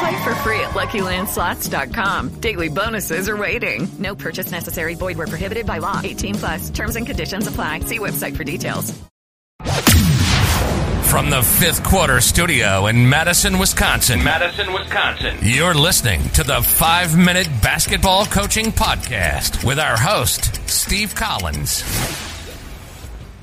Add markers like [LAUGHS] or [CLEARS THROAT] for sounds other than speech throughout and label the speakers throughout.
Speaker 1: Play for free at LuckyLandSlots.com. Daily bonuses are waiting. No purchase necessary. Void where prohibited by law. 18 plus. Terms and conditions apply. See website for details.
Speaker 2: From the fifth quarter studio in Madison, Wisconsin.
Speaker 3: Madison, Wisconsin.
Speaker 2: You're listening to the Five Minute Basketball Coaching Podcast with our host, Steve Collins.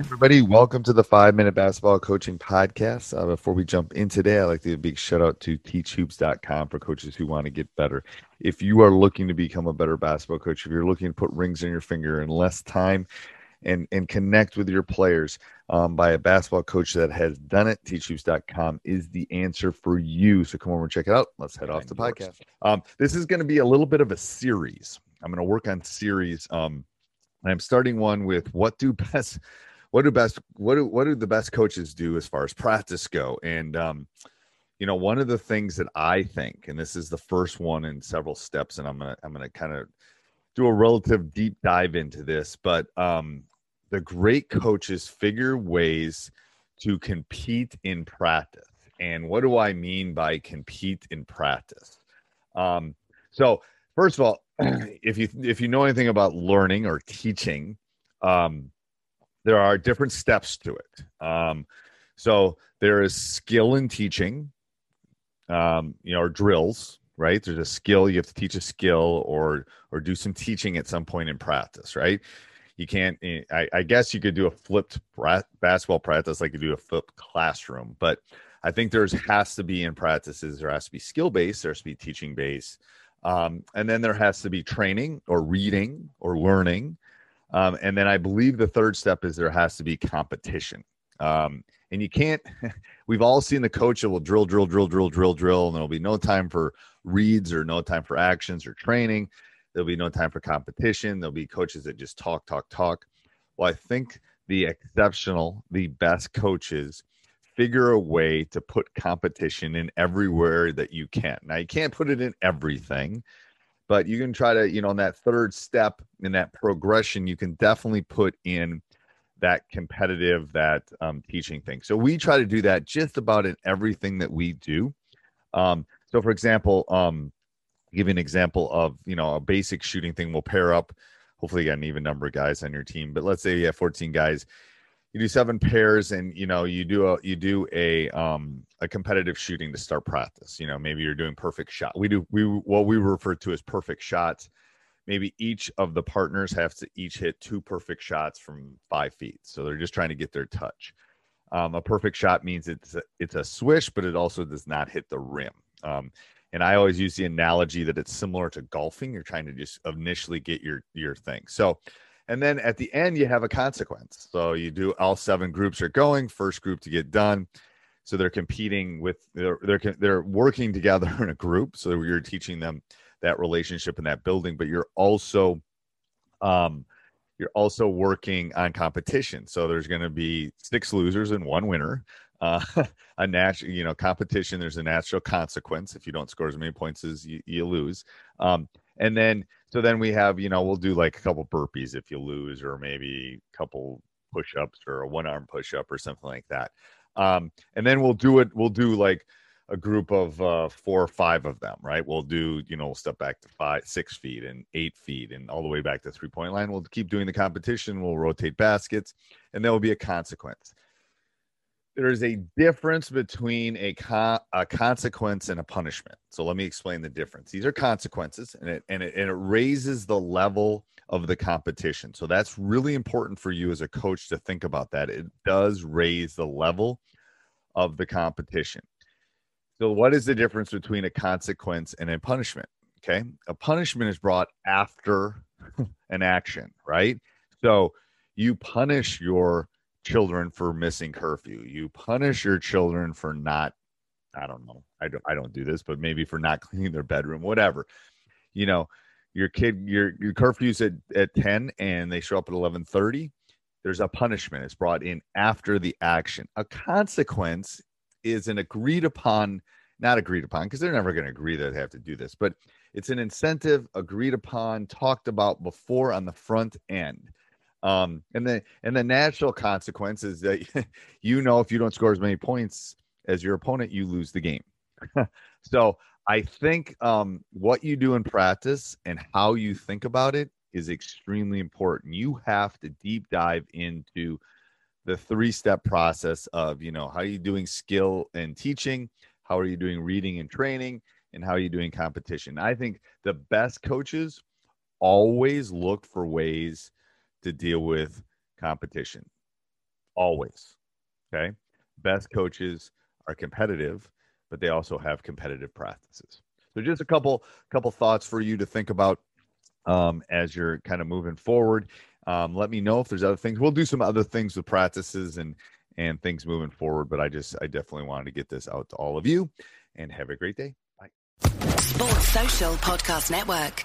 Speaker 4: Everybody, welcome to the Five Minute Basketball Coaching Podcast. Uh, before we jump in today, I'd like to give a big shout out to teachhoops.com for coaches who want to get better. If you are looking to become a better basketball coach, if you're looking to put rings in your finger in less time and, and connect with your players um, by a basketball coach that has done it, teachhoops.com is the answer for you. So come over and check it out. Let's head off the podcast. Um, this is going to be a little bit of a series. I'm going to work on series. Um, I'm starting one with what do best what do best what do what do the best coaches do as far as practice go? And um you know one of the things that i think and this is the first one in several steps and i'm gonna i'm gonna kind of do a relative deep dive into this but um the great coaches figure ways to compete in practice. And what do i mean by compete in practice? Um so first of all [CLEARS THROAT] if you if you know anything about learning or teaching um there are different steps to it. Um, so there is skill in teaching, um, you know, or drills, right? There's a skill you have to teach a skill or or do some teaching at some point in practice, right? You can't. Eh, I, I guess you could do a flipped basketball practice like you do a flipped classroom, but I think there's has to be in practices there has to be skill based, there has to be teaching based, um, and then there has to be training or reading or learning um, and then I believe the third step is there has to be competition. Um, and you can't, [LAUGHS] we've all seen the coach that will drill, drill, drill, drill, drill, drill, and there'll be no time for reads or no time for actions or training. There'll be no time for competition. There'll be coaches that just talk, talk, talk. Well, I think the exceptional, the best coaches figure a way to put competition in everywhere that you can. Now, you can't put it in everything but you can try to you know in that third step in that progression you can definitely put in that competitive that um, teaching thing. So we try to do that just about in everything that we do. Um, so for example um, give you an example of you know a basic shooting thing we'll pair up. Hopefully you got an even number of guys on your team but let's say you have 14 guys you do seven pairs and you know you do a you do a um a competitive shooting to start practice. You know maybe you're doing perfect shot. We do we what we refer to as perfect shots maybe each of the partners have to each hit two perfect shots from five feet. So they're just trying to get their touch. Um, a perfect shot means it's a, it's a swish but it also does not hit the rim. Um, and i always use the analogy that it's similar to golfing. You're trying to just initially get your your thing. So and then at the end, you have a consequence. So you do all seven groups are going, first group to get done. So they're competing with, they're, they're, they're working together [LAUGHS] in a group. So you're teaching them that relationship and that building, but you're also, um, you're also working on competition. So there's going to be six losers and one winner. Uh, [LAUGHS] a natural, you know, competition. There's a natural consequence. If you don't score as many points as you, you lose, um, and then so then we have, you know, we'll do like a couple burpees if you lose, or maybe a couple push-ups or a one-arm push-up or something like that. Um, and then we'll do it. We'll do like a group of uh, four or five of them, right? We'll do, you know, we'll step back to five, six feet and eight feet and all the way back to three point line. We'll keep doing the competition. We'll rotate baskets and there will be a consequence. There is a difference between a, con- a consequence and a punishment. So let me explain the difference. These are consequences and it, and it, and it raises the level of the competition. So that's really important for you as a coach to think about that. It does raise the level of the competition. So, what is the difference between a consequence and a punishment? Okay. A punishment is brought after [LAUGHS] an action, right? So, you punish your children for missing curfew. You punish your children for not, I don't know, I don't, I don't do this, but maybe for not [LAUGHS] cleaning their bedroom, whatever. You know, your kid, your, your curfew's at, at 10 and they show up at 1130. There's a punishment. It's brought in after the action. A consequence is an agreed upon, not agreed upon, because they're never going to agree that they have to do this, but it's an incentive agreed upon, talked about before on the front end. Um, and the and the natural consequence is that [LAUGHS] you know if you don't score as many points as your opponent, you lose the game. [LAUGHS] so I think um, what you do in practice and how you think about it is extremely important. You have to deep dive into the three step process of you know how are you doing skill and teaching how are you doing reading and training and how are you doing competition i think the best coaches always look for ways to deal with competition always okay best coaches are competitive but they also have competitive practices so just a couple couple thoughts for you to think about um, as you're kind of moving forward um, let me know if there's other things. We'll do some other things with practices and and things moving forward. But I just I definitely wanted to get this out to all of you. And have a great day. Bye.
Speaker 3: Sports Social Podcast Network.